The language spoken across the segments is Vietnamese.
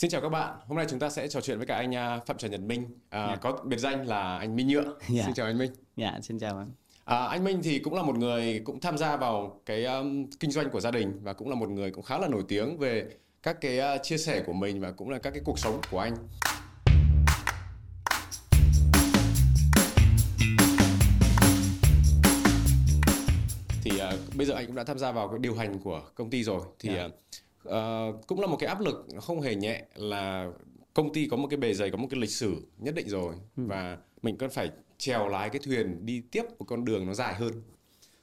Xin chào các bạn. Hôm nay chúng ta sẽ trò chuyện với cả anh à, Phạm Trần Nhật Minh, à, Dạ. có biệt danh là anh Minh Nhựa. Dạ. Xin chào anh Minh. Dạ, xin chào anh. À, anh Minh thì cũng là một người cũng tham gia vào cái um, kinh doanh của gia đình và cũng là một người cũng khá là nổi tiếng về các cái uh, chia sẻ của mình và cũng là các cái cuộc sống của anh. Thì uh, bây giờ anh cũng đã tham gia vào cái điều hành của công ty rồi thì Dạ. uh, uh, cũng là một cái áp lực không hề nhẹ là công ty có một cái bề dày có một cái lịch sử nhất định rồi. Và mình cần phải chèo lái cái thuyền đi tiếp một con đường nó dài hơn.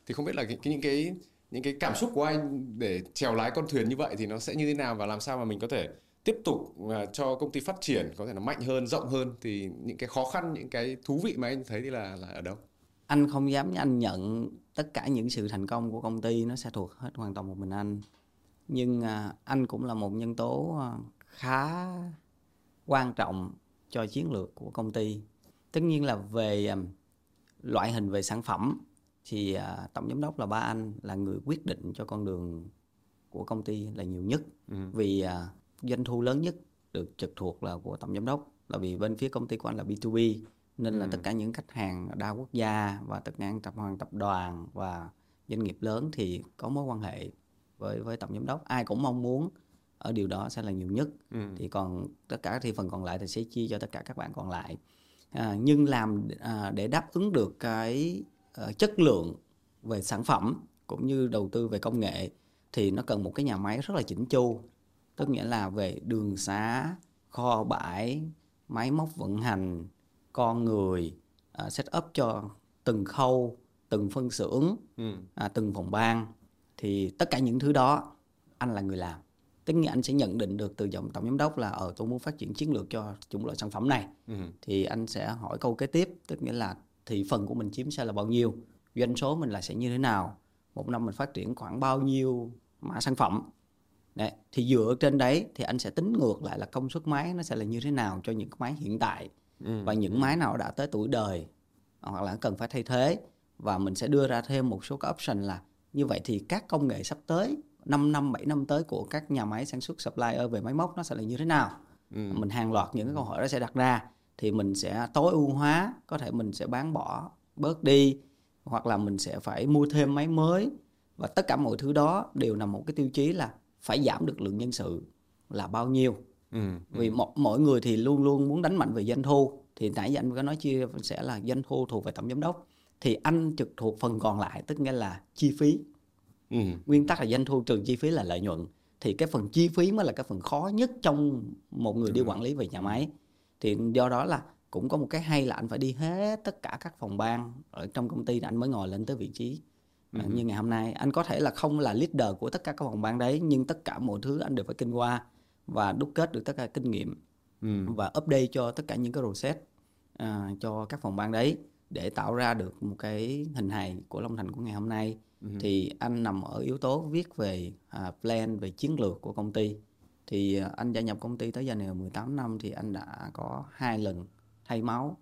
Thì không biết là cái, cái những cái những cái cảm xúc của anh để chèo lái con thuyền như vậy thì nó sẽ như thế nào và làm sao mà mình có thể tiếp tục à, cho công ty phát triển có thể là mạnh hơn rộng hơn? Thì những cái khó khăn những cái thú vị mà anh thấy thì là là ở đâu? Anh không dám anh nhận tất cả những sự thành công của công ty nó sẽ thuộc hết hoàn toàn một mình anh. Nhưng à, anh cũng là một nhân tố à, khá quan trọng cho chiến lược của công ty. Tất nhiên là về à, loại hình về sản phẩm thì tổng giám đốc là ba anh là người quyết định cho con đường của công ty là nhiều nhất. Vì à, doanh thu lớn nhất được trực thuộc là của tổng giám đốc là vì bên phía công ty của anh là B2B nên là tất cả những khách hàng đa quốc gia và tất cả tập đoàn tập đoàn và doanh nghiệp lớn thì có mối quan hệ với với tổng giám đốc. Ai cũng mong muốn ở điều đó sẽ là nhiều nhất. Thì còn tất cả thị phần còn lại thì sẽ chia cho tất cả các bạn còn lại. À, nhưng làm à, để đáp ứng được cái ờ, chất lượng về sản phẩm cũng như đầu tư về công nghệ thì nó cần một cái nhà máy rất là chỉnh chu. Tức nghĩa là về đường xá kho bãi máy móc vận hành con người uh, set up cho từng khâu từng phân xưởng à, từng phòng ban thì tất cả những thứ đó anh là người làm. Tức nghĩa anh sẽ nhận định được từ giọng tổng giám đốc là ở tôi muốn phát triển chiến lược cho chủng loại sản phẩm này. Thì anh sẽ hỏi câu kế tiếp tức nghĩa là thị phần của mình chiếm sẽ là bao nhiêu doanh số mình là sẽ như thế nào một năm mình phát triển khoảng bao nhiêu mã sản phẩm. Đấy, thì dựa trên đấy thì anh sẽ tính ngược lại là công suất máy nó sẽ là như thế nào cho những cái máy hiện tại. Và những máy nào đã tới tuổi đời hoặc là cần phải thay thế. Và mình sẽ đưa ra thêm một số cái option là như vậy thì các công nghệ sắp tới 5 năm 7 năm tới của các nhà máy sản xuất supplier về máy móc nó sẽ là như thế nào? Mình hàng loạt những cái câu hỏi đó sẽ đặt ra thì mình sẽ tối ưu hóa có thể mình sẽ bán bỏ bớt đi hoặc là mình sẽ phải mua thêm máy mới. Và tất cả mọi thứ đó đều nằm một cái tiêu chí là phải giảm được lượng nhân sự là bao nhiêu. Vì mo- mỗi người thì luôn luôn muốn đánh mạnh về doanh thu thì nãy giờ anh có nói chia sẽ là doanh thu thuộc về tổng giám đốc thì anh trực thuộc phần còn lại tức nghĩa là chi phí. Ừ. nguyên tắc là doanh thu trừ chi phí là lợi nhuận. Thì cái phần chi phí mới là cái phần khó nhất trong một người đi quản lý về nhà máy. Thì do đó là cũng có một cái hay là anh phải đi hết tất cả các phòng ban ở trong công ty anh mới ngồi lên tới vị trí. À, như ngày hôm nay anh có thể là không là leader của tất cả các phòng ban đấy nhưng tất cả mọi thứ anh đều phải kinh qua và đúc kết được tất cả kinh nghiệm và update cho tất cả những cái process à, cho các phòng ban đấy để tạo ra được một cái hình hài của Long Thành của ngày hôm nay. Thì anh nằm ở yếu tố viết về à, plan về chiến lược của công ty. Thì à, anh gia nhập công ty tới giờ này là 18 năm thì anh đã có hai lần thay máu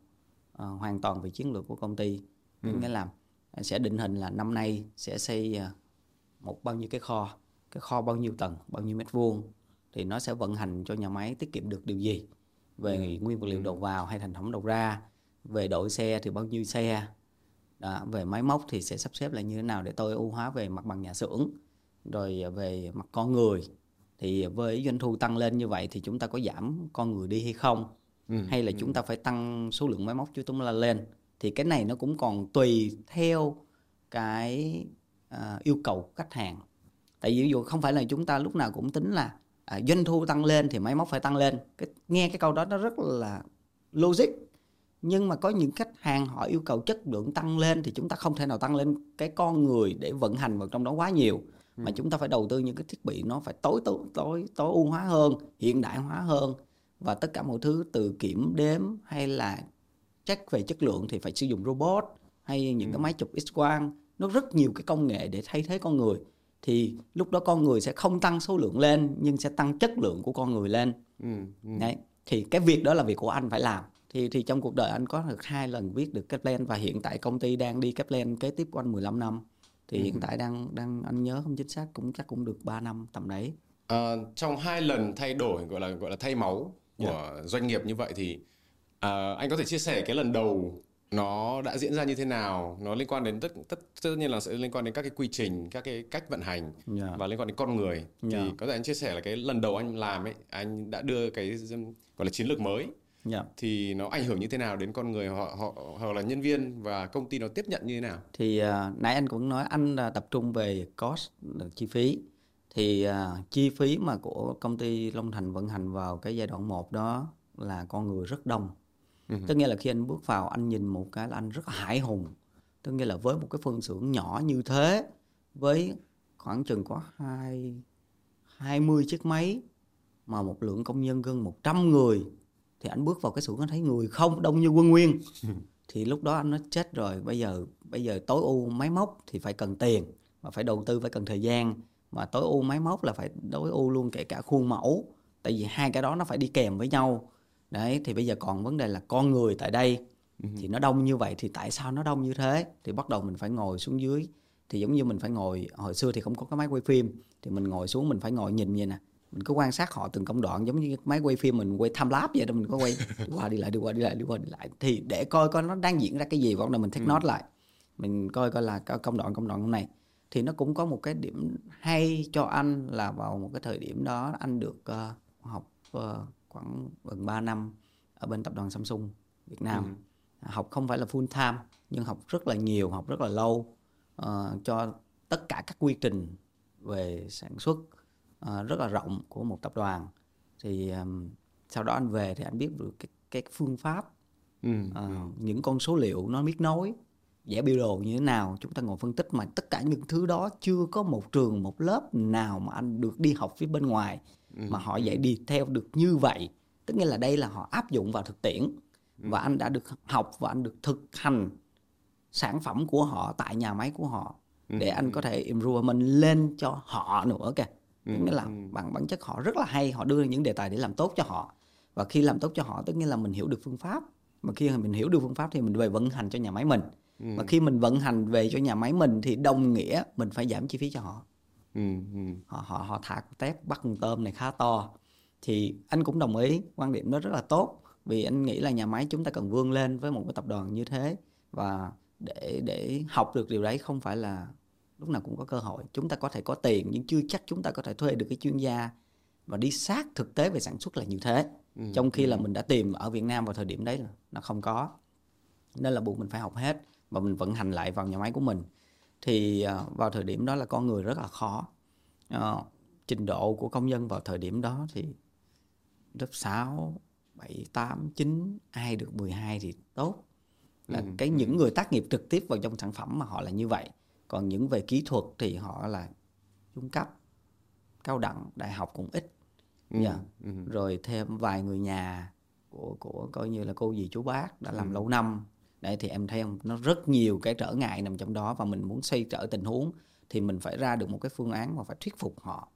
à, hoàn toàn về chiến lược của công ty. Nghĩa là anh sẽ định hình là năm nay sẽ xây à, một bao nhiêu cái kho cái kho bao nhiêu tầng bao nhiêu mét vuông thì nó sẽ vận hành cho nhà máy tiết kiệm được điều gì về nguyên vật liệu đầu vào hay thành phẩm đầu ra về đội xe thì bao nhiêu xe? Đó, về máy móc thì sẽ sắp xếp lại như thế nào để tối ưu hóa về mặt bằng nhà xưởng? Rồi về mặt con người thì với doanh thu tăng lên như vậy thì chúng ta có giảm con người đi hay không? Hay là chúng ta phải tăng số lượng máy móc chúng ta lên? Thì cái này nó cũng còn tùy theo cái à, yêu cầu của khách hàng. Tại vì ví dụ không phải là chúng ta lúc nào cũng tính là à, doanh thu tăng lên thì máy móc phải tăng lên. Cái, nghe cái câu đó nó rất là logic nhưng mà có những khách hàng họ yêu cầu chất lượng tăng lên thì chúng ta không thể nào tăng lên cái con người để vận hành vào trong đó quá nhiều. Mà chúng ta phải đầu tư những cái thiết bị nó phải tối tối tối tối ưu hóa hơn hiện đại hóa hơn. Và tất cả mọi thứ từ kiểm đếm hay là check về chất lượng thì phải sử dụng robot hay những cái máy chụp x quang nó rất nhiều cái công nghệ để thay thế con người. Thì lúc đó con người sẽ không tăng số lượng lên nhưng sẽ tăng chất lượng của con người lên. Đấy. thì cái việc đó là việc của anh phải làm thì thì trong cuộc đời anh có được hai lần viết được cái plan và hiện tại công ty đang đi cái plan kế tiếp của anh 15 năm thì hiện tại đang đang anh nhớ không chính xác cũng chắc cũng được 3 năm tầm đấy À, trong hai lần thay đổi gọi là gọi là thay máu của yeah. doanh nghiệp như vậy thì à, anh có thể chia sẻ cái lần đầu nó đã diễn ra như thế nào nó liên quan đến tất tất tất nhiên là sẽ liên quan đến các cái quy trình các cái cách vận hành yeah. và liên quan đến con người yeah. thì có thể anh chia sẻ là cái lần đầu anh làm ấy anh đã đưa cái gọi là chiến lược mới yeah. thì nó ảnh hưởng như thế nào đến con người họ họ hoặc là nhân viên và công ty nó tiếp nhận như thế nào thì uh, nãy anh cũng nói anh uh, tập trung về cost chi phí thì uh, chi phí mà của công ty Long Thành vận hành vào cái giai đoạn 1 đó là con người rất đông uh-huh. tức nghĩa là khi anh bước vào anh nhìn một cái là anh rất hải hùng tức nghĩa là với một cái phân xưởng nhỏ như thế với khoảng chừng có hai hai mươi chiếc máy mà một lượng công nhân gần 100 người thì anh bước vào cái xưởng anh thấy người không đông như quân nguyên. Thì lúc đó anh nói chết rồi bây giờ bây giờ tối ưu máy móc thì phải cần tiền và phải đầu tư phải cần thời gian. Mà tối ưu máy móc là phải tối ưu luôn kể cả khuôn mẫu tại vì hai cái đó nó phải đi kèm với nhau. Đấy thì bây giờ còn vấn đề là con người tại đây. Ừ. thì nó đông như vậy thì tại sao nó đông như thế? Thì bắt đầu mình phải ngồi xuống dưới. Thì giống như mình phải ngồi hồi xưa thì không có cái máy quay phim thì mình ngồi xuống mình phải ngồi nhìn như nè mình cứ quan sát họ từng công đoạn giống như máy quay phim mình quay tham láp vậy đó mình có quay đi qua đi lại đi qua đi lại đi qua đi lại thì để coi coi nó đang diễn ra cái gì và là mình take ừ. note lại mình coi coi là công đoạn công đoạn này thì nó cũng có một cái điểm hay cho anh là vào một cái thời điểm đó anh được uh, học uh, khoảng gần 3 năm ở bên tập đoàn Samsung Việt Nam ừ. học không phải là full time nhưng học rất là nhiều học rất là lâu uh, cho tất cả các quy trình về sản xuất rất là rộng của một tập đoàn thì sau đó anh về thì anh biết được cái cái phương pháp ừ. uh, những con số liệu nó biết nói vẽ biểu đồ như thế nào chúng ta ngồi phân tích mà tất cả những thứ đó chưa có một trường một lớp nào mà anh được đi học phía bên ngoài ừ. mà họ dạy đi theo được như vậy tức nghĩa là đây là họ áp dụng vào thực tiễn ừ. và anh đã được học và anh được thực hành sản phẩm của họ tại nhà máy của họ ừ. để anh có thể improve mình lên cho họ nữa kìa tức nghĩa là bằng bản chất họ rất là hay họ đưa những đề tài để làm tốt cho họ. Và khi làm tốt cho họ tức nghĩa là mình hiểu được phương pháp. Mà khi mình hiểu được phương pháp thì mình về vận hành cho nhà máy mình. Ừ. mà khi mình vận hành về cho nhà máy mình thì đồng nghĩa mình phải giảm chi phí cho họ. Ừ. Ừ. họ họ họ thả tép bắt con tôm này khá to. Thì anh cũng đồng ý quan điểm đó rất là tốt. Vì anh nghĩ là nhà máy chúng ta cần vươn lên với một cái tập đoàn như thế. Và để để học được điều đấy không phải là lúc nào cũng có cơ hội chúng ta có thể có tiền nhưng chưa chắc chúng ta có thể thuê được cái chuyên gia và đi sát thực tế về sản xuất là như thế ừ. trong khi là ừ. mình đã tìm ở Việt Nam vào thời điểm đấy là nó không có nên là buộc mình phải học hết và mình vận hành lại vào nhà máy của mình thì uh, vào thời điểm đó là con người rất là khó uh, trình độ của công nhân vào thời điểm đó thì lớp 6, 7, 8, 9 ai được 12 thì tốt là ừ. cái những người tác nghiệp trực tiếp vào trong sản phẩm mà họ là như vậy còn những về kỹ thuật thì họ là trung cấp cao đẳng đại học cũng ít ừ. Yeah. Ừ. rồi thêm vài người nhà của của coi như là cô dì chú bác đã làm ừ. lâu năm đấy thì em thấy không nó rất nhiều cái trở ngại nằm trong đó và mình muốn xoay trở tình huống thì mình phải ra được một cái phương án mà phải thuyết phục họ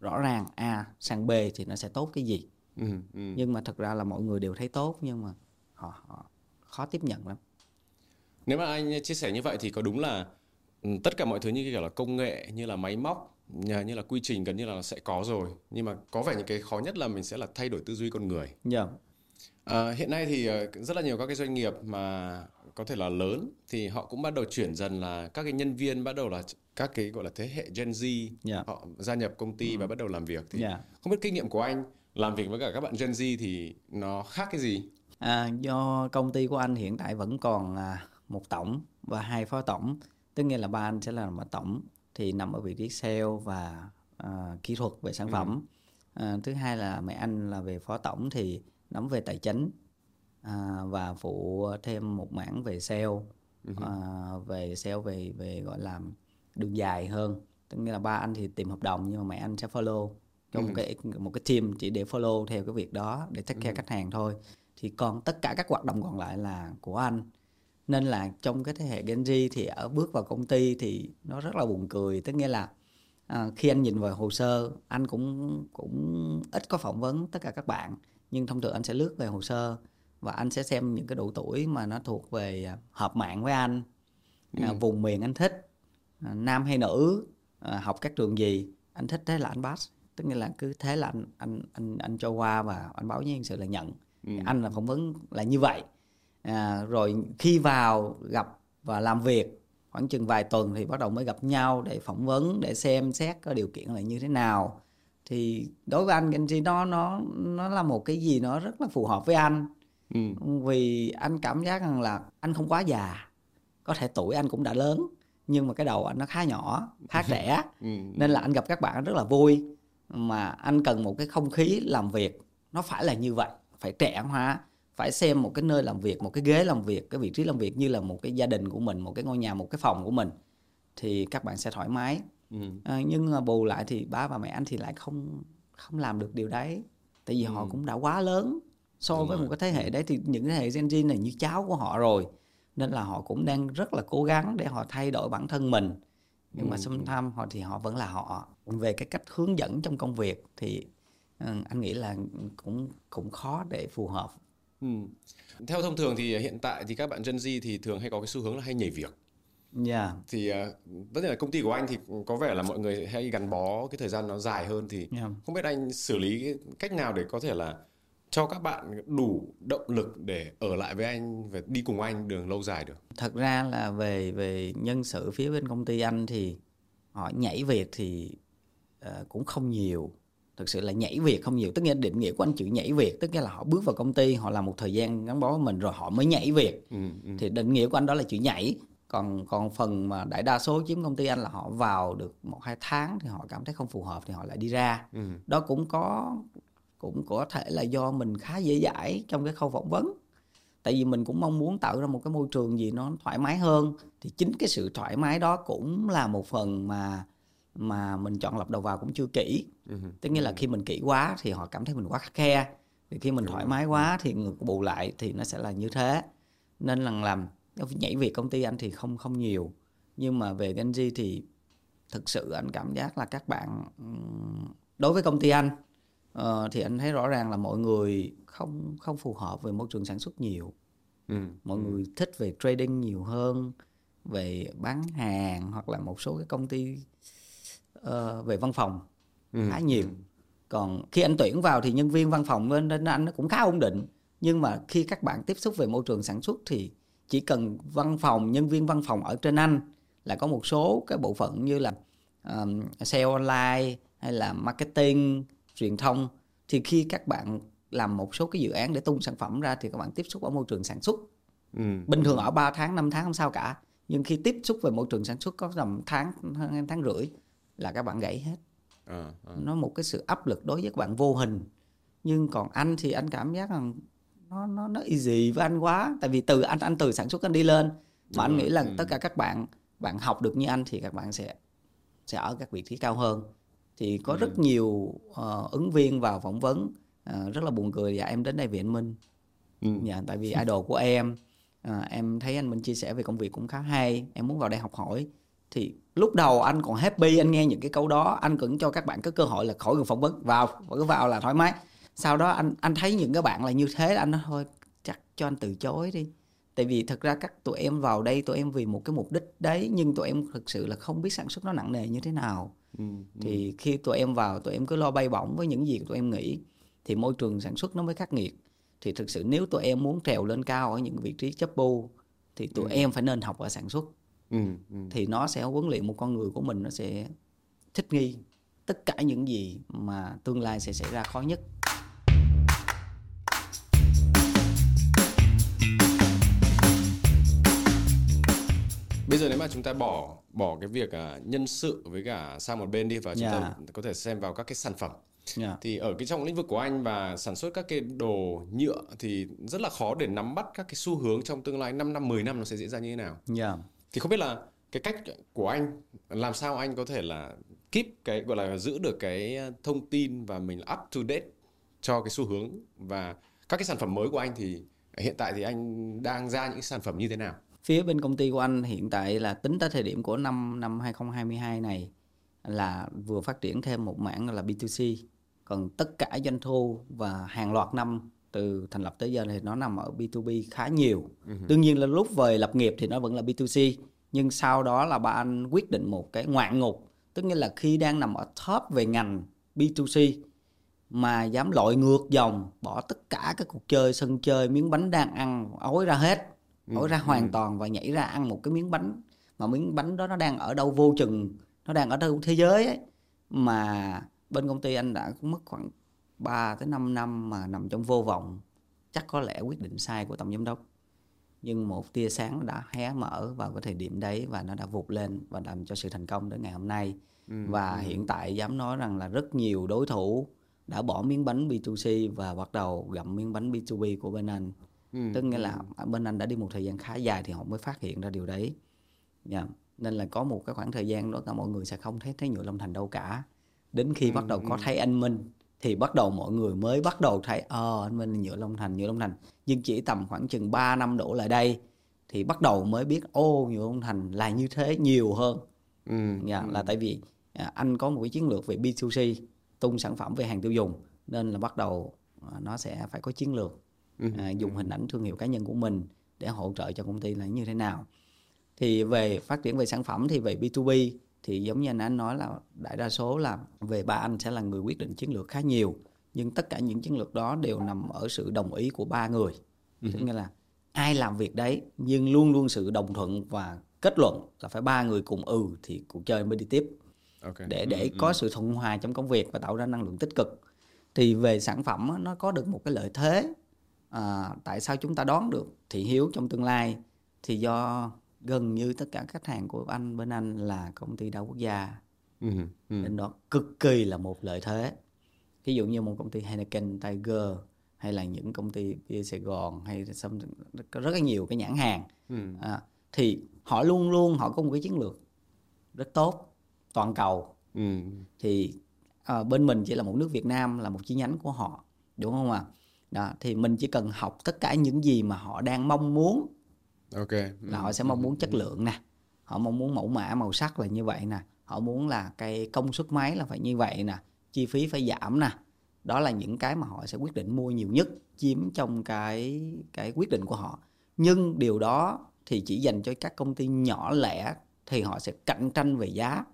rõ ràng a sang b thì nó sẽ tốt cái gì ừ, ừ. nhưng mà thật ra là mọi người đều thấy tốt nhưng mà họ, họ khó tiếp nhận lắm nếu mà anh chia sẻ như vậy thì có đúng là tất cả mọi thứ như kiểu là công nghệ như là máy móc như là quy trình gần như là sẽ có rồi nhưng mà có vẻ những cái khó nhất là mình sẽ là thay đổi tư duy con người. Yeah. Dạ. À, hiện nay thì ờ, rất là nhiều các cái doanh nghiệp mà có thể là lớn thì họ cũng bắt đầu chuyển dần là các cái nhân viên bắt đầu là các cái gọi là thế hệ Gen Z yeah. Dạ. họ gia nhập công ty và bắt đầu làm việc thì yeah. Dạ. không biết kinh nghiệm của anh làm việc với cả các bạn Gen Z thì nó khác cái gì? À, do công ty của anh hiện tại vẫn còn à, một tổng và hai phó tổng tức nghĩa là ba anh sẽ là một tổng thì nằm ở vị trí sale và uh, kỹ thuật về sản ừ. phẩm uh, thứ hai là mẹ anh là về phó tổng thì nắm về tài chính à, và phụ thêm một mảng về sale uh-huh. à, về sale về về gọi là đường dài hơn tức nghĩa là ba anh thì tìm hợp đồng nhưng mà mẹ anh sẽ follow trong uh-huh. một cái một cái team chỉ để follow theo cái việc đó để take care uh-huh. khách hàng thôi thì còn tất cả các hoạt động còn lại là của anh nên là trong cái thế hệ Gen Z thì ở bước vào công ty thì nó rất là buồn cười. Tức nghĩa là à, khi anh nhìn vào hồ sơ anh cũng cũng ít có phỏng vấn tất cả các bạn. Nhưng thông thường anh sẽ lướt về hồ sơ và anh sẽ xem những cái độ tuổi mà nó thuộc về à, hợp mạng với anh. À, ừ. vùng miền anh thích à, nam hay nữ học các trường gì anh thích thế là anh pass. Tức nghĩa là cứ thế là anh anh anh anh cho qua và anh báo với nhân sự là nhận. Ừ. anh là phỏng vấn là như vậy à, rồi khi vào gặp và làm việc khoảng chừng vài tuần thì bắt đầu mới gặp nhau để phỏng vấn để xem xét có điều kiện là như thế nào. Thì đối với anh thì nó nó nó là một cái gì nó rất là phù hợp với anh. Ừ. vì anh cảm giác rằng là anh không quá già có thể tuổi anh cũng đã lớn nhưng mà cái đầu anh nó khá nhỏ khá trẻ. Ừ. nên là anh gặp các bạn rất là vui. Mà anh cần một cái không khí làm việc nó phải là như vậy phải trẻ hóa phải xem một cái nơi làm việc một cái ghế làm việc cái vị trí làm việc như là một cái gia đình của mình một cái ngôi nhà một cái phòng của mình thì các bạn sẽ thoải mái. Ừ. à, nhưng mà bù lại thì ba và mẹ anh thì lại không không làm được điều đấy tại vì họ cũng đã quá lớn so Đúng với rồi. một cái thế hệ đấy thì những thế hệ Gen Z này như cháu của họ rồi nên là họ cũng đang rất là cố gắng để họ thay đổi bản thân mình. Nhưng mà sometimes họ thì họ vẫn là họ. Về cái cách hướng dẫn trong công việc thì ừ, anh nghĩ là cũng cũng khó để phù hợp Ừ. Theo thông thường thì hiện tại thì các bạn Gen Z thì thường hay có cái xu hướng là hay nhảy việc. yeah. Thì ờ, tất nhiên là công ty của anh thì có vẻ là mọi người hay gắn bó cái thời gian nó dài hơn thì Yeah. không biết anh xử lý cách nào để có thể là cho các bạn đủ động lực để ở lại với anh và đi cùng anh đường lâu dài được. thật ra là về về nhân sự phía bên công ty anh thì họ nhảy việc thì ờ, cũng không nhiều thực sự là nhảy việc không nhiều. Tức nghĩa định nghĩa của anh chữ nhảy việc tức nghĩa là họ bước vào công ty họ làm một thời gian gắn bó với mình rồi họ mới nhảy việc. Ừ, ừ. thì định nghĩa của anh đó là chữ nhảy. Còn còn phần mà đại đa số chiếm công ty anh là họ vào được một hai tháng thì họ cảm thấy không phù hợp thì họ lại đi ra. Ừ. đó cũng có cũng có thể là do mình khá dễ dãi trong cái khâu phỏng vấn. Tại vì mình cũng mong muốn tạo ra một cái môi trường gì nó thoải mái hơn. Thì chính cái sự thoải mái đó cũng là một phần mà mà mình chọn lọc đầu vào cũng chưa kỹ. Ừ. tức nghĩa là khi mình kỹ quá thì họ cảm thấy mình quá khắt khe. Thì khi mình thoải mái quá thì ngược bù lại thì nó sẽ là như thế. Nên là làm nhảy việc công ty anh thì không không nhiều. Nhưng mà về Gen Z thì thực sự anh cảm giác là các bạn đối với công ty anh ờ, thì anh thấy rõ ràng là mọi người không không phù hợp về môi trường sản xuất nhiều. Ừ. mọi người thích về trading nhiều hơn về bán hàng hoặc là một số cái công ty ờ, về văn phòng. Ừ. khá nhiều. Còn khi anh tuyển vào thì nhân viên văn phòng bên anh nó cũng khá ổn định. Nhưng mà khi các bạn tiếp xúc về môi trường sản xuất thì chỉ cần văn phòng nhân viên văn phòng ở trên anh là có một số cái bộ phận như là um, sale online hay là marketing truyền thông. Thì khi các bạn làm một số cái dự án để tung sản phẩm ra thì các bạn tiếp xúc ở môi trường sản xuất. Ừ. bình thường ở 3 tháng 5 tháng không sao cả. Nhưng khi tiếp xúc về môi trường sản xuất có tầm tháng tháng rưỡi là các bạn gãy hết. À, à. nó một cái sự áp lực đối với các bạn vô hình. Nhưng còn anh thì anh cảm giác rằng nó nó nó easy với anh quá. Tại vì từ anh anh từ sản xuất anh đi lên mà anh nghĩ là tất cả các bạn bạn học được như anh thì các bạn sẽ sẽ ở các vị trí cao hơn. Thì có rất nhiều ờ, ứng viên vào phỏng vấn. Ờ, rất là buồn cười dạ em đến đây vì anh Minh. Ừ. dạ tại vì idol của em. À, em thấy anh Minh chia sẻ về công việc cũng khá hay. Em muốn vào đây học hỏi thì lúc đầu anh còn happy anh nghe những cái câu đó anh cũng cho các bạn có cơ hội là khỏi cần phỏng vấn. Vào cứ vào là thoải mái. Sau đó anh anh thấy những cái bạn là như thế anh nói thôi chắc cho anh từ chối đi. Tại vì thật ra các tụi em vào đây tụi em vì một cái mục đích đấy nhưng tụi em thực sự là không biết sản xuất nó nặng nề như thế nào. Ừ. thì khi tụi em vào tụi em cứ lo bay bổng với những gì tụi em nghĩ thì môi trường sản xuất nó mới khắc nghiệt. Thì thực sự nếu tụi em muốn trèo lên cao ở những vị trí chấp bu thì tụi em phải nên học ở sản xuất Ừ. Ừ. thì nó sẽ huấn luyện một con người của mình nó sẽ thích nghi tất cả những gì mà tương lai sẽ xảy ra khó nhất Bây giờ nếu mà chúng ta bỏ bỏ cái việc à, nhân sự với cả sang một bên đi và chúng ta Dạ. có thể xem vào các cái sản phẩm yeah. thì ở cái trong lĩnh vực của anh và sản xuất các cái đồ nhựa thì rất là khó để nắm bắt các cái xu hướng trong tương lai 5 năm 10 năm nó sẽ diễn ra như thế nào. Yeah. Thì không biết là cái cách của anh, làm sao anh có thể là keep cái, gọi là giữ được cái ờ, thông tin và mình up to date cho cái xu hướng và các cái sản phẩm mới của anh thì hiện tại thì anh đang ra những sản phẩm như thế nào? phía bên công ty của anh hiện tại là tính tới thời điểm của năm năm 2022 này là vừa phát triển thêm một mảng là B2C còn tất cả doanh thu và hàng loạt năm từ thành lập tới giờ thì nó nằm ở B2B khá nhiều. Đương nhiên là lúc về lập nghiệp thì nó vẫn là B2C nhưng sau đó là ba anh quyết định một cái ngoạn ngục. Tức nghĩa là khi đang nằm ở top về ngành B2C mà dám lội ngược dòng bỏ tất cả các cuộc chơi sân chơi miếng bánh đang ăn ối ra hết ối ra hoàn toàn và nhảy ra ăn một cái miếng bánh. Mà miếng bánh đó nó đang ở đâu vô chừng nó đang ở đâu thế giới ấy. Mà bên công ty anh đã mất khoảng 3 tới 5 năm mà nằm trong vô vọng chắc có lẽ quyết định sai của tổng giám đốc. Nhưng một tia sáng đã hé mở vào cái thời điểm đấy và nó đã vụt lên và làm cho sự thành công đến ngày hôm nay. Và hiện tại dám nói rằng là rất nhiều đối thủ đã bỏ miếng bánh B2C và bắt đầu gặm miếng bánh B2B của bên anh. Tức nghĩa là bên anh đã đi một thời gian khá dài thì họ mới phát hiện ra điều đấy. Yeah. nên là có một cái khoảng thời gian đó cả mọi người sẽ không thấy thấy nhựa long thành đâu cả. Đến khi bắt đầu có thấy anh minh thì bắt đầu mọi người mới bắt đầu thấy ờ anh minh nhựa long thành nhựa long thành. Nhưng chỉ tầm khoảng chừng 3 năm đổ lại đây thì bắt đầu mới biết ô nhựa long thành là như thế nhiều hơn. Ừ. dạ là tại vì à, anh có một cái chiến lược về B2C tung sản phẩm về hàng tiêu dùng nên là bắt đầu à, nó sẽ phải có chiến lược à, dùng hình ảnh thương hiệu cá nhân của mình để hỗ trợ cho công ty là như thế nào. Thì về phát triển về sản phẩm thì về B2B thì giống như anh anh nói là đại đa số là về ba anh sẽ là người quyết định chiến lược khá nhiều. Nhưng tất cả những chiến lược đó đều nằm ở sự đồng ý của ba người. Tức nghĩa là ai làm việc đấy nhưng luôn luôn sự đồng thuận và kết luận là phải ba người cùng ừ thì cuộc chơi mới đi tiếp. Ok. để để có sự thuận hòa trong công việc và tạo ra năng lượng tích cực. Thì về sản phẩm nó có được một cái lợi thế à, tại sao chúng ta đoán được thị hiếu trong tương lai? Thì do gần như tất cả khách hàng của anh bên anh là công ty đa quốc gia Ừ. Ừ. nên đó cực kỳ là một lợi thế ví dụ như một công ty Heineken, Tiger hay là những công ty bia Sài Gòn hay có rất là nhiều cái nhãn hàng Ừ. à, thì họ luôn luôn họ có một cái chiến lược rất tốt toàn cầu Ừ. thì à, bên mình chỉ là một nước Việt Nam là một chi nhánh của họ đúng không ạ đó thì mình chỉ cần học tất cả những gì mà họ đang mong muốn Ok. là họ sẽ mong muốn chất lượng nè. Họ mong muốn mẫu mã màu sắc là như vậy nè. Họ muốn là cái công suất máy là phải như vậy nè. Chi phí phải giảm nè. Đó là những cái mà họ sẽ quyết định mua nhiều nhất chiếm trong cái cái quyết định của họ. Nhưng điều đó thì chỉ dành cho các công ty nhỏ lẻ thì họ sẽ cạnh tranh về giá.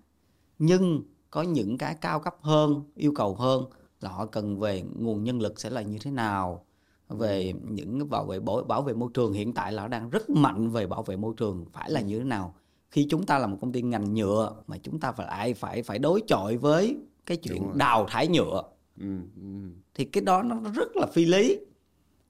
Nhưng có những cái cao cấp hơn yêu cầu hơn là họ cần về nguồn nhân lực sẽ là như thế nào về những bảo vệ bảo, vệ môi trường hiện tại là đang rất mạnh về bảo vệ môi trường. Phải là như thế nào? Khi chúng ta là một công ty ngành nhựa mà chúng ta phải phải phải đối chọi với cái chuyện đào thải nhựa Ừ. Ừ. thì cái đó nó rất là phi lý.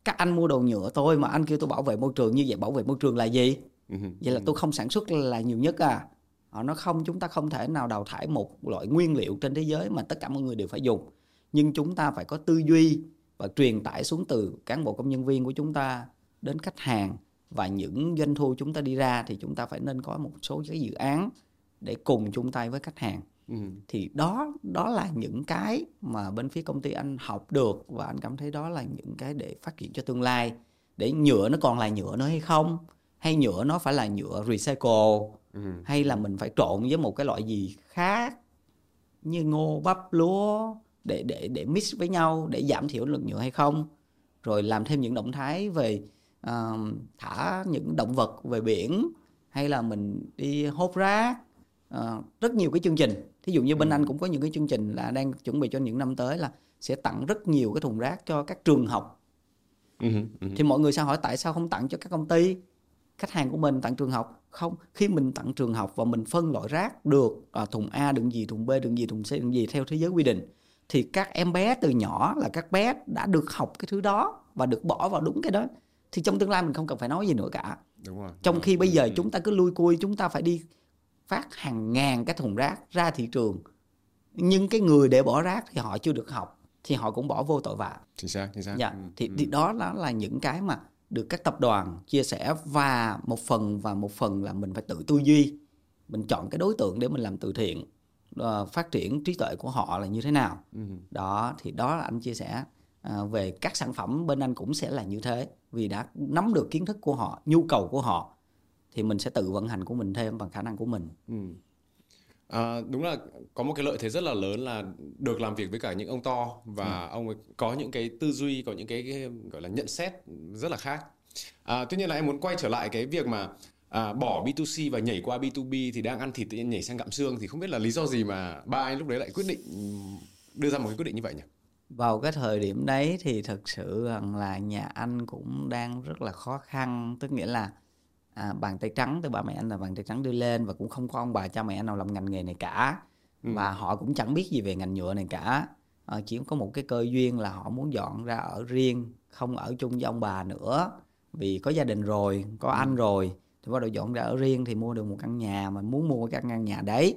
Các anh mua đồ nhựa tôi mà anh kêu tôi bảo vệ môi trường như vậy bảo vệ môi trường là gì? Ừ. vậy là tôi không sản xuất là nhiều nhất à. Họ nói không chúng ta không thể nào đào thải một loại nguyên liệu trên thế giới mà tất cả mọi người đều phải dùng. Nhưng chúng ta phải có tư duy và truyền tải xuống từ cán bộ công nhân viên của chúng ta đến khách hàng và những doanh thu chúng ta đi ra thì chúng ta phải nên có một số cái dự án để cùng chung tay với khách hàng. Ừ. thì đó đó là những cái mà bên phía công ty anh học được và anh cảm thấy đó là những cái để phát triển cho tương lai. Để nhựa nó còn là nhựa nữa hay không? Hay nhựa nó phải là nhựa recycle? Ừ. hay là mình phải trộn với một cái loại gì khác như ngô bắp lúa để để để mix với nhau để giảm thiểu lượng nhựa hay không. Rồi làm thêm những động thái về à, thả những động vật về biển hay là mình đi hốt rác. À, rất nhiều cái chương trình. Thí dụ như bên anh cũng có những cái chương trình là đang chuẩn bị cho những năm tới là sẽ tặng rất nhiều cái thùng rác cho các trường học. Ừ. Ừ. thì mọi người sẽ hỏi tại sao không tặng cho các công ty? Khách hàng của mình tặng trường học. Không khi mình tặng trường học và mình phân loại rác được à, thùng A đựng gì thùng B đựng gì thùng C đựng gì theo thế giới quy định thì các em bé từ nhỏ là các bé đã được học cái thứ đó và được bỏ vào đúng cái đó. Thì trong tương lai mình không cần phải nói gì nữa cả. Đúng rồi. trong khi bây giờ chúng ta cứ lui cui chúng ta phải đi phát hàng ngàn cái thùng rác ra thị trường. Nhưng cái người để bỏ rác thì họ chưa được học thì họ cũng bỏ vô tội vạ. Chính xác, chính xác. dạ Ừ. thì, thì đó là, là những cái mà được các tập đoàn chia sẻ và một phần và một phần là mình phải tự tư duy. Mình chọn cái đối tượng để mình làm từ thiện ờ, phát triển trí tuệ của họ là như thế nào. Ừ. đó thì đó là anh chia sẻ à, về các sản phẩm bên anh cũng sẽ là như thế. Vì đã nắm được kiến thức của họ nhu cầu của họ thì mình sẽ tự vận hành của mình thêm bằng khả năng của mình. Ừ. À, đúng là có một cái lợi thế rất là lớn là được làm việc với cả những ông to và ông ấy có những cái tư duy có những cái, cái gọi là nhận xét rất là khác. À, tuy nhiên là em muốn quay trở lại cái việc mà à, bỏ B2C và nhảy qua B2B thì đang ăn thịt tự nhiên nhảy sang gặm xương thì không biết là lý do gì mà ba anh lúc đấy lại quyết định đưa ra một cái quyết định như vậy nhỉ? Vào cái thời điểm đấy thì thực sự rằng là nhà anh cũng đang rất là khó khăn. Tức nghĩa là à, bàn tay trắng từ ba mẹ anh là bàn tay trắng đưa lên và cũng không có ông bà cha mẹ nào làm ngành nghề này cả. Ừ. và họ cũng chẳng biết gì về ngành nhựa này cả. À, chỉ có một cái cơ duyên là họ muốn dọn ra ở riêng không ở chung với ông bà nữa. Vì có gia đình rồi có anh ừ. rồi thì bắt đầu dọn ra ở riêng thì mua được một căn nhà mà muốn mua căn căn nhà đấy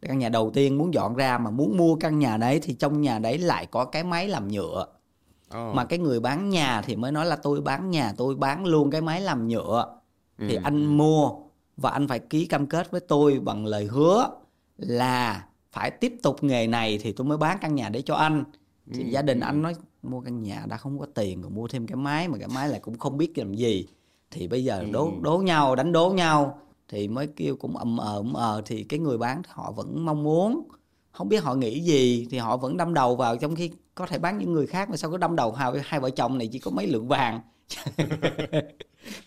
căn nhà đầu tiên muốn dọn ra mà muốn mua căn nhà đấy thì trong nhà đấy lại có cái máy làm nhựa oh. mà cái người bán nhà thì mới nói là tôi bán nhà tôi bán luôn cái máy làm nhựa ừ. thì anh mua và anh phải ký cam kết với tôi bằng lời hứa là phải tiếp tục nghề này thì tôi mới bán căn nhà để cho anh thì ừ. gia đình anh nói mua căn nhà đã không có tiền rồi mua thêm cái máy mà cái máy lại cũng không biết làm gì thì bây giờ đố đố nhau đánh đố nhau. Thì mới kêu cũng ầm ờ ầm ờ. Thì cái người bán họ vẫn mong muốn. Không biết họ nghĩ gì. Thì họ vẫn đâm đầu vào trong khi có thể bán những người khác mà sao có đâm đầu hai, hai vợ chồng này chỉ có mấy lượng vàng.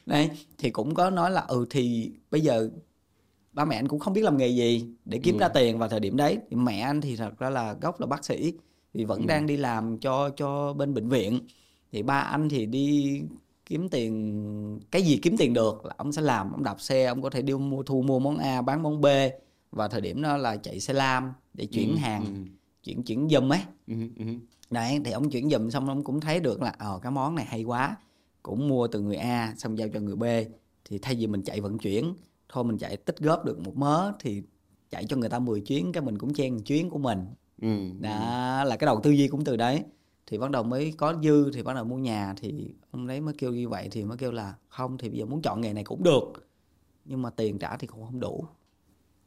Đấy thì cũng có nói là ừ thì bây giờ ba mẹ anh cũng không biết làm nghề gì để kiếm ừ. ra tiền vào thời điểm đấy. Thì mẹ anh thì thật ra là gốc là bác sĩ thì vẫn ừ. đang đi làm cho cho bên bệnh viện. Thì ba anh thì đi kiếm tiền cái gì kiếm tiền được là ông sẽ làm ông đạp xe ông có thể đi mua thu mua món A bán món B. Và thời điểm đó là chạy xe lam để chuyển ừ, hàng ừ. chuyển chuyển dùm ấy. Ừ, ừ. đấy thì ông chuyển dùm xong ông cũng thấy được là ờ cái món này hay quá. Cũng mua từ người A xong giao cho người B. Thì thay vì mình chạy vận chuyển thôi mình chạy tích góp được một mớ thì chạy cho người ta 10 chuyến cái mình cũng chen chuyến của mình. Ừ, đó là cái đầu tư duy cũng từ đấy thì bắt đầu mới có dư thì bắt đầu mua nhà thì ông đấy mới kêu như vậy thì mới kêu là không thì bây giờ muốn chọn nghề này cũng được nhưng mà tiền trả thì cũng không đủ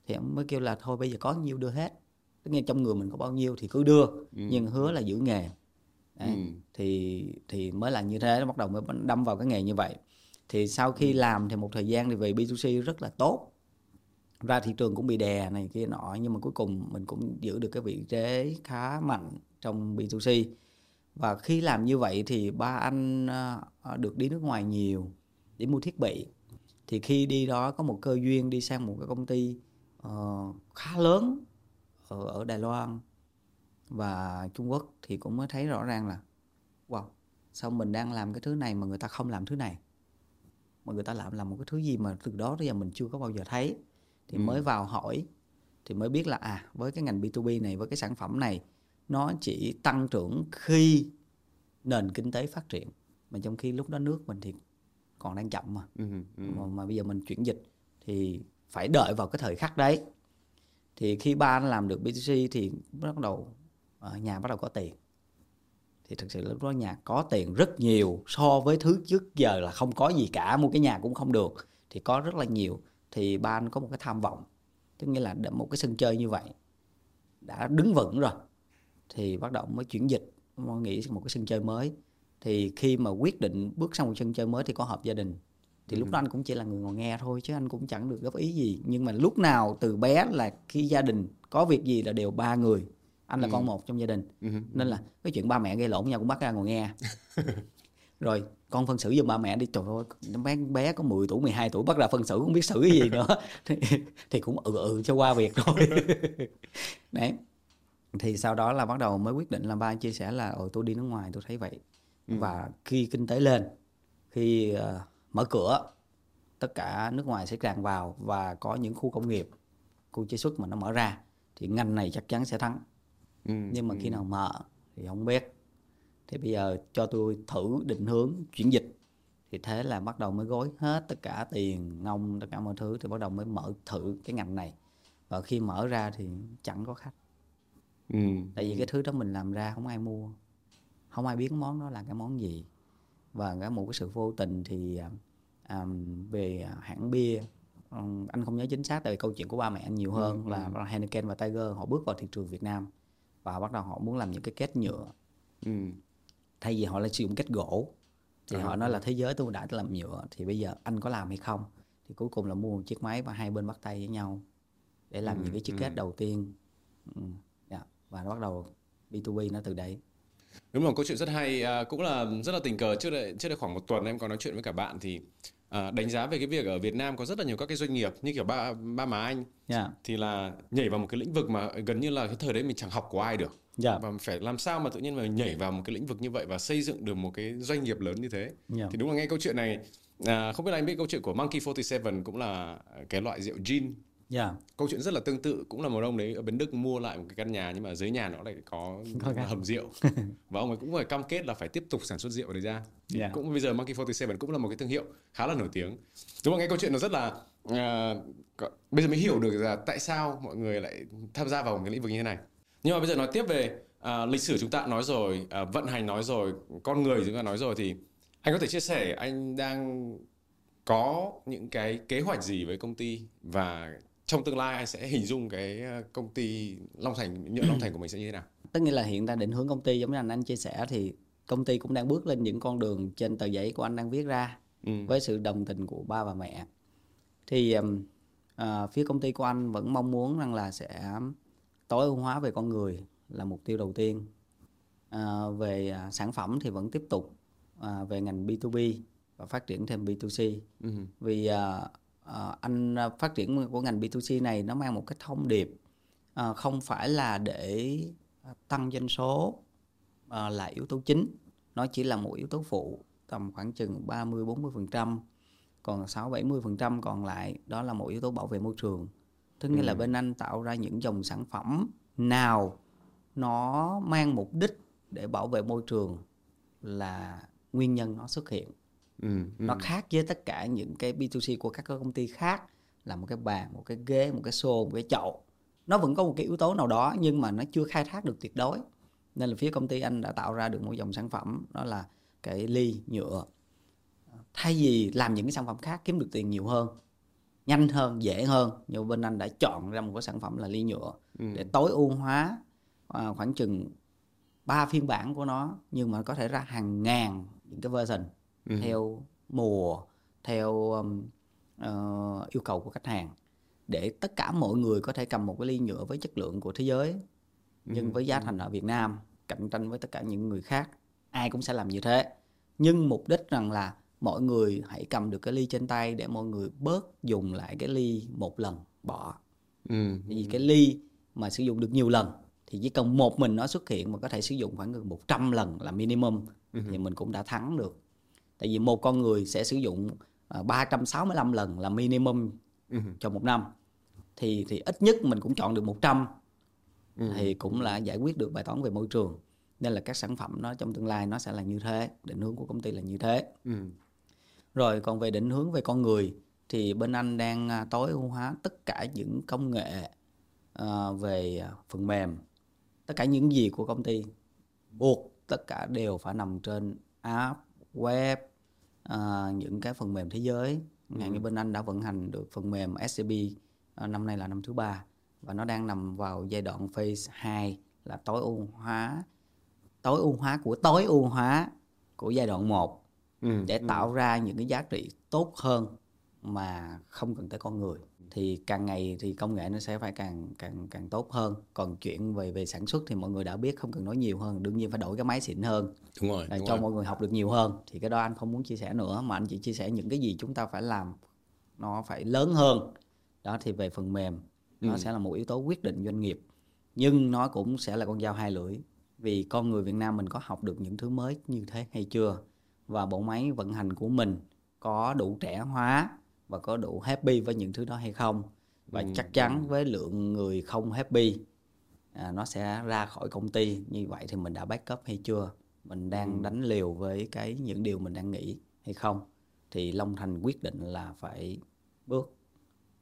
thì ông mới kêu là thôi bây giờ có nhiêu đưa hết tức nghe trong người mình có bao nhiêu thì cứ đưa ừ. nhưng hứa là giữ nghề đấy. Ừ. thì thì mới là như thế bắt đầu mới đâm vào cái nghề như vậy thì sau khi ừ. làm thì một thời gian thì về B2C rất là tốt ra thị trường cũng bị đè này kia nọ nhưng mà cuối cùng mình cũng giữ được cái vị trí khá mạnh trong B2C và khi làm như vậy thì ba anh ờ, được đi nước ngoài nhiều để mua thiết bị. Thì khi đi đó có một cơ duyên đi sang một cái công ty uh, khá lớn ở, ở Đài Loan và Trung Quốc thì cũng mới thấy rõ ràng là wow sao mình đang làm cái thứ này mà người ta không làm thứ này? Mà người ta làm làm một cái thứ gì mà từ đó tới giờ mình chưa có bao giờ thấy. Thì ừ. mới vào hỏi thì mới biết là à với cái ngành B2B này với cái sản phẩm này nó chỉ tăng trưởng khi nền kinh tế phát triển. Mà trong khi lúc đó nước mình thì còn đang chậm mà. Ừ, ừ. Mà, mà bây giờ mình chuyển dịch thì phải đợi vào cái thời khắc đấy. Thì khi ba anh làm được B2C thì bắt đầu ờ, nhà bắt đầu có tiền. Thì thực sự lúc đó nhà có tiền rất nhiều so với thứ trước giờ là không có gì cả mua cái nhà cũng không được thì có rất là nhiều. Thì ba anh có một cái tham vọng. Tức nghĩa là một cái sân chơi như vậy đã đứng vững rồi thì bắt đầu mới chuyển dịch nghĩ một cái sân chơi mới. Thì khi mà quyết định bước sang một sân chơi mới thì có họp gia đình. Thì ừ. lúc đó anh cũng chỉ là người ngồi nghe thôi chứ anh cũng chẳng được góp ý gì. Nhưng mà lúc nào từ bé là khi gia đình có việc gì là đều ba người anh là ừ. con một trong gia đình. Ừ. nên là cái chuyện ba mẹ gây lộn nhau cũng bắt ra ngồi nghe. Rồi con phân xử giùm ba mẹ đi. Trời ơi bé bé có 10 tuổi 12 tuổi bắt ra phân xử không biết xử cái gì nữa. Thì, thì cũng ừ ừ cho qua việc thôi. Đấy thì sau đó là bắt đầu mới quyết định là ba chia sẻ là ồ tôi đi nước ngoài tôi thấy vậy ừ. và khi kinh tế lên khi uh, mở cửa tất cả nước ngoài sẽ tràn vào và có những khu công nghiệp khu chế xuất mà nó mở ra thì ngành này chắc chắn sẽ thắng ừ. nhưng mà khi ừ. nào mở thì không biết thì bây giờ cho tôi thử định hướng chuyển dịch thì thế là bắt đầu mới gối hết tất cả tiền nông tất cả mọi thứ thì bắt đầu mới mở thử cái ngành này và khi mở ra thì chẳng có khách ừ. tại vì cái thứ đó mình làm ra không ai mua không ai biết món đó là cái món gì và cái một cái sự vô tình thì à về hãng bia anh không nhớ chính xác tại vì câu chuyện của ba mẹ anh nhiều hơn ừ, là ừ. Heineken và Tiger họ bước vào thị trường Việt Nam và bắt đầu họ muốn làm những cái kết nhựa ừ. thay vì họ lại sử dụng kết gỗ thì à. họ nói là thế giới tôi đã làm nhựa thì bây giờ anh có làm hay không thì cuối cùng là mua một chiếc máy và hai bên bắt tay với nhau để làm ừ, những cái chiếc ừ. kết đầu tiên ừ và nó bắt đầu B2B nó từ đấy. Đúng là câu chuyện rất hay. À, cũng là rất là tình cờ. Trước đây trước đây khoảng một tuần em có nói chuyện với cả bạn thì à, đánh giá về cái việc ở Việt Nam có rất là nhiều các cái doanh nghiệp như kiểu ba ba má anh. Yeah. thì là nhảy vào một cái lĩnh vực mà gần như là cái thời đấy mình chẳng học của ai được. Yeah. và phải làm sao mà tự nhiên mà nhảy vào một cái lĩnh vực như vậy và xây dựng được một cái doanh nghiệp lớn như thế. Yeah. thì đúng là nghe câu chuyện này à, không biết là anh biết câu chuyện của Monkey 47 cũng là cái loại rượu gin Yeah. Câu chuyện rất là tương tự cũng là một ông đấy ở bên Đức mua lại một cái căn nhà nhưng mà dưới nhà nó lại có, có hầm rượu và ông ấy cũng phải cam kết là phải tiếp tục sản xuất rượu đấy ra. Thì yeah. cũng bây giờ Monkey 47 cũng là một cái thương hiệu khá là nổi tiếng. Đúng không? Nghe câu chuyện nó rất là uh, bây giờ mới hiểu được là tại sao mọi người lại tham gia vào một cái lĩnh vực như thế này. Nhưng mà bây giờ nói tiếp về uh, lịch sử chúng ta nói rồi, uh, vận hành nói rồi, con người chúng ta nói rồi thì anh có thể chia sẻ anh đang có những cái kế hoạch gì với công ty và trong tương lai anh sẽ hình dung cái ờ, công ty Long Thành nhựa Long Thành của mình sẽ như thế nào? Tất nhiên là hiện tại định hướng công ty giống như anh anh chia sẻ thì công ty cũng đang bước lên những con đường trên tờ giấy của anh đang viết ra ừ. với sự đồng tình của ba và mẹ. Thì à, phía công ty của anh vẫn mong muốn rằng là sẽ tối ưu hóa về con người là mục tiêu đầu tiên. À, về sản phẩm thì vẫn tiếp tục à, về ngành B2B và phát triển thêm B2C. Ừ. Vì à, uh, anh ờ, phát triển của ngành B2C này nó mang một cái thông điệp uh, không phải là để tăng doanh số uh, là yếu tố chính. Nó chỉ là một yếu tố phụ tầm khoảng chừng 30 40% còn 6 70% còn lại đó là một yếu tố bảo vệ môi trường. Tức nghĩa ừ. là bên anh tạo ra những dòng sản phẩm nào nó mang mục đích để bảo vệ môi trường là nguyên nhân nó xuất hiện ừ, ừ. nó khác với tất cả những cái B2C của các công ty khác là một cái bàn một cái ghế một cái xô một cái chậu nó vẫn có một cái yếu tố nào đó nhưng mà nó chưa khai thác được tuyệt đối nên là phía công ty anh đã tạo ra được một dòng sản phẩm đó là cái ly nhựa thay vì làm những cái sản phẩm khác kiếm được tiền nhiều hơn nhanh hơn dễ hơn nhưng bên anh đã chọn ra một cái sản phẩm là ly nhựa ừ. để tối ưu hóa à, khoảng chừng ba phiên bản của nó nhưng mà có thể ra hàng ngàn những cái version ừ. theo mùa theo um, uh, yêu cầu của khách hàng để tất cả mọi người có thể cầm một cái ly nhựa với chất lượng của thế giới nhưng ừ. với giá thành ở Việt Nam cạnh tranh với tất cả những người khác ai cũng sẽ làm như thế nhưng mục đích rằng là mọi người hãy cầm được cái ly trên tay để mọi người bớt dùng lại cái ly một lần bỏ ừ. vì cái ly mà sử dụng được nhiều lần thì chỉ cần một mình nó xuất hiện mà có thể sử dụng khoảng gần 100 lần là minimum ừ. thì mình cũng đã thắng được tại vì một con người sẽ sử dụng 365 à, lần là minimum ừ. trong một năm thì thì ít nhất mình cũng chọn được 100 ừ. thì cũng là giải quyết được bài toán về môi trường nên là các sản phẩm nó trong tương lai nó sẽ là như thế định hướng của công ty là như thế ừ. rồi còn về định hướng về con người thì bên anh đang à, tối ưu hóa tất cả những công nghệ uh, về phần mềm tất cả những gì của công ty buộc tất cả đều phải nằm trên app web uh, những cái phần mềm thế giới ừ. như bên anh đã vận hành được phần mềm SCP uh, năm nay là năm thứ ba và nó đang nằm vào giai đoạn phase 2 là tối ưu hóa tối ưu hóa của tối ưu hóa của giai đoạn 1 ừ, để ừ. tạo ra những cái giá trị tốt hơn mà không cần tới con người thì càng ngày thì công nghệ nó sẽ phải càng càng càng tốt hơn. Còn chuyện về về sản xuất thì mọi người đã biết không cần nói nhiều hơn. Đương nhiên phải đổi cái máy xịn hơn. Đúng rồi đúng cho rồi. mọi người học được nhiều hơn. Thì cái đó anh không muốn chia sẻ nữa mà anh chỉ chia sẻ những cái gì chúng ta phải làm nó phải lớn hơn. Đó thì về phần mềm nó ừ. sẽ là một yếu tố quyết định doanh nghiệp. Nhưng nó cũng sẽ là con dao hai lưỡi. Vì con người Việt Nam mình có học được những thứ mới như thế hay chưa? Và bộ máy vận hành của mình có đủ trẻ hóa và có đủ happy với những thứ đó hay không và ừ. chắc chắn với lượng người không happy à, nó sẽ ra khỏi công ty như vậy thì mình đã backup hay chưa mình đang ừ. đánh liều với cái những điều mình đang nghĩ hay không thì Long Thành quyết định là phải bước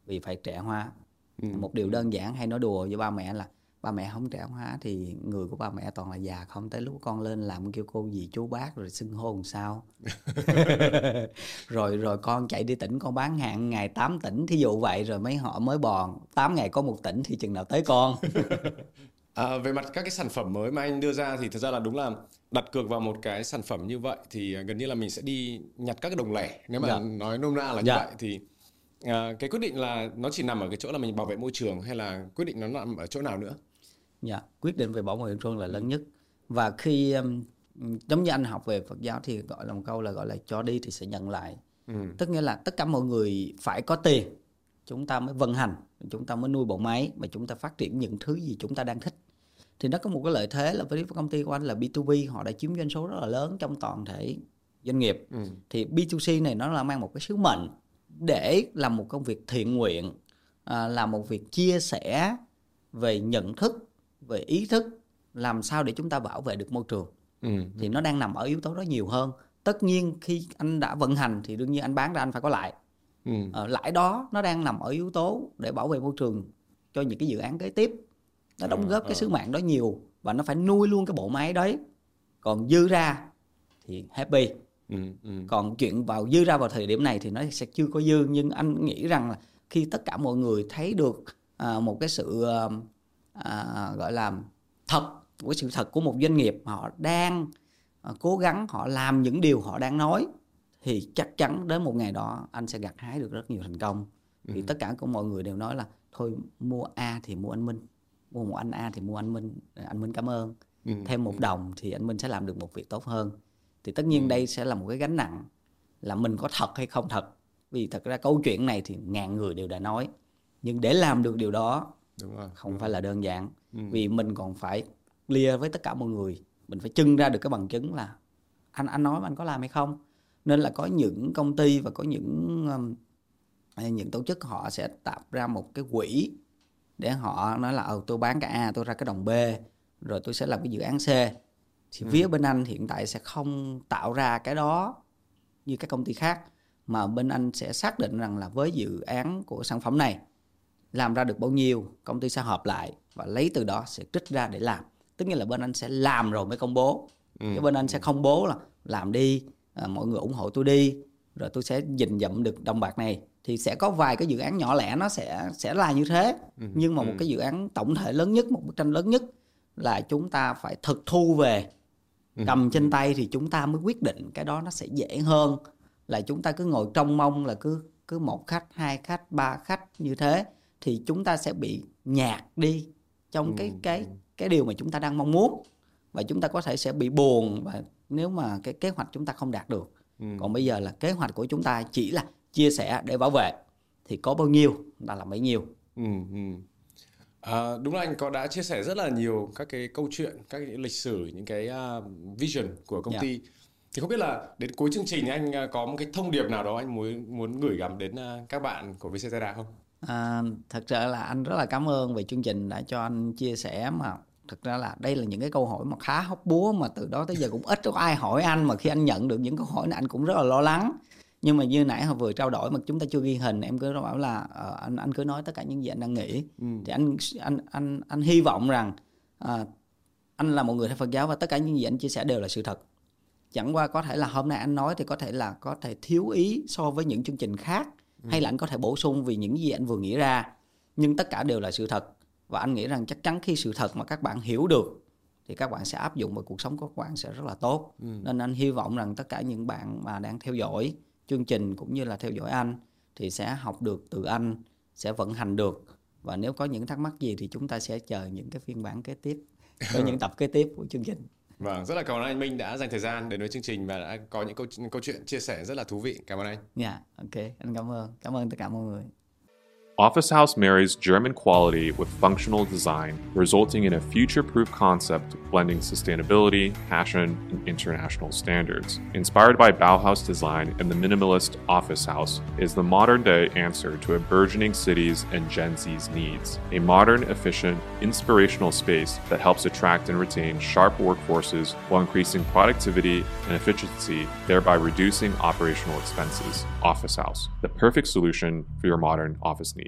vì phải trẻ hóa ừ. một điều đơn giản hay nói đùa với ba mẹ là ba mẹ không trẻ hóa thì người của ba mẹ toàn là già không tới lúc con lên làm kêu cô gì chú bác rồi xưng hô làm sao. Rồi rồi con chạy đi tỉnh con bán hàng ngày 8 tỉnh thí dụ vậy rồi mấy họ mới bòn. 8 ngày có một tỉnh thì chừng nào tới con. À, về mặt các cái sản phẩm mới mà anh đưa ra thì thực ra là đúng là đặt cược vào một cái sản phẩm như vậy thì gần như là mình sẽ đi nhặt các cái đồng lẻ. Nếu mà dạ. nói nôm na là như dạ. vậy thì à, cái quyết định là nó chỉ nằm ở cái chỗ là mình bảo vệ môi trường hay là quyết định nó nằm ở chỗ nào nữa dạ quyết định về bảo vệ môi trường là lớn nhất. Và khi um, giống như anh học về Phật giáo thì gọi là một câu là gọi là cho đi thì sẽ nhận lại. Ừ. tức nghĩa là tất cả mọi người phải có tiền chúng ta mới vận hành chúng ta mới nuôi bộ máy mà chúng ta phát triển những thứ gì chúng ta đang thích. Thì nó có một cái lợi thế là với công ty của anh là B2B họ đã chiếm doanh số rất là lớn trong toàn thể doanh nghiệp. Ừ. thì B2C này nó là mang một cái sứ mệnh để làm một công việc thiện nguyện à, làm một việc chia sẻ về nhận thức về ý thức làm sao để chúng ta bảo vệ được môi trường Ừ. thì nó đang nằm ở yếu tố đó nhiều hơn tất nhiên khi anh đã vận hành thì đương nhiên anh bán ra anh phải có lãi Ừ. ờ, lãi đó nó đang nằm ở yếu tố để bảo vệ môi trường cho những cái dự án kế tiếp nó đóng Ờ, góp cái ờ. sứ mạng đó nhiều và nó phải nuôi luôn cái bộ máy đấy còn dư ra thì happy Ừ. Ừ. còn chuyện vào dư ra vào thời điểm này thì nó sẽ chưa có dư nhưng anh nghĩ rằng là khi tất cả mọi người thấy được à, một cái sự à, gọi là thật của sự thật của một doanh nghiệp họ đang à, cố gắng họ làm những điều họ đang nói thì chắc chắn đến một ngày đó anh sẽ gặt hái được rất nhiều thành công. Thì tất cả của mọi người đều nói là thôi mua A thì mua anh Minh mua một anh A thì mua anh Minh anh Minh cảm ơn. Ừ. thêm một đồng thì anh Minh sẽ làm được một việc tốt hơn. Thì tất nhiên đây sẽ là một cái gánh nặng là mình có thật hay không thật. Vì thật ra câu chuyện này thì ngàn người đều đã nói nhưng để làm được điều đó Đúng rồi. không phải là đơn giản. Ừ. vì mình còn phải clear với tất cả mọi người. Mình phải trưng ra được cái bằng chứng là anh anh nói mà anh có làm hay không. Nên là có những công ty và có những um, hay những tổ chức họ sẽ tạo ra một cái quỹ để họ nói là ờ tôi bán cái A tôi ra cái đồng B rồi tôi sẽ làm cái dự án C. Thì phía bên anh hiện tại sẽ không tạo ra cái đó như các công ty khác mà bên anh sẽ xác định rằng là với dự án của sản phẩm này làm ra được bao nhiêu công ty sẽ họp lại và lấy từ đó sẽ trích ra để làm. Tức nghĩa là bên anh sẽ làm rồi mới công bố. Ừ. chứ bên anh sẽ không bố là làm đi à, mọi người ủng hộ tôi đi rồi tôi sẽ dình dậm được đồng bạc này. Thì sẽ có vài cái dự án nhỏ lẻ nó sẽ sẽ là như thế. Ừ. nhưng mà một cái dự án tổng thể lớn nhất một bức tranh lớn nhất là chúng ta phải thực thu về. Ừ. cầm trên tay thì chúng ta mới quyết định cái đó nó sẽ dễ hơn. Là chúng ta cứ ngồi trông mong là cứ cứ một khách hai khách ba khách như thế thì chúng ta sẽ bị nhạt đi trong cái cái cái điều mà chúng ta đang mong muốn và chúng ta có thể sẽ bị buồn và nếu mà cái kế hoạch chúng ta không đạt được Ừ. còn bây giờ là kế hoạch của chúng ta chỉ là chia sẻ để bảo vệ thì có bao nhiêu ta làm bấy nhiêu Ừ, ừ. À, đúng là anh có đã chia sẻ rất là nhiều các cái câu chuyện, các cái lịch sử, những cái à, vision của công Dạ. ty. Thì không biết là đến cuối chương trình anh à, có một cái thông điệp nào đó anh muốn muốn gửi gắm đến à, các bạn của Vietcetera không? À, thật ra là anh rất là cảm ơn về chương trình đã cho anh chia sẻ mà thực ra là đây là những cái câu hỏi mà khá hóc búa mà từ đó tới giờ cũng ít có ai hỏi anh mà khi anh nhận được những câu hỏi này anh cũng rất là lo lắng. Nhưng mà như nãy hồi vừa trao đổi mà chúng ta chưa ghi hình em cứ bảo là ờ, anh anh cứ nói tất cả những gì anh đang nghĩ. Ừ. thì anh anh anh anh hy vọng rằng à, anh là một người theo Phật giáo và tất cả những gì anh chia sẻ đều là sự thật. Chẳng qua có thể là hôm nay anh nói thì có thể là có thể thiếu ý so với những chương trình khác hay là anh có thể bổ sung vì những gì anh vừa nghĩ ra. Nhưng tất cả đều là sự thật. Và anh nghĩ rằng chắc chắn khi sự thật mà các bạn hiểu được thì các bạn sẽ áp dụng vào cuộc sống của các bạn sẽ rất là tốt. Nên anh hy vọng rằng tất cả những bạn mà đang theo dõi chương trình cũng như là theo dõi anh thì sẽ học được từ anh sẽ vận hành được. Và nếu có những thắc mắc gì thì chúng ta sẽ chờ những cái phiên bản kế tiếp có những tập kế tiếp của chương trình Vâng, rất là cảm ơn anh Minh đã dành thời gian đến với chương trình và đã có những câu câu chuyện chia sẻ rất là thú vị. Cảm ơn anh. dạ ok anh cảm ơn cảm ơn tất cả mọi người Office House marries German quality with functional design, resulting in a future proof concept blending sustainability, passion, and international standards. Inspired by Bauhaus design and the minimalist office house is the modern day answer to a burgeoning city's and Gen Z's needs. A modern, efficient, inspirational space that helps attract and retain sharp workforces while increasing productivity and efficiency, thereby reducing operational expenses. Office House, the perfect solution for your modern office needs.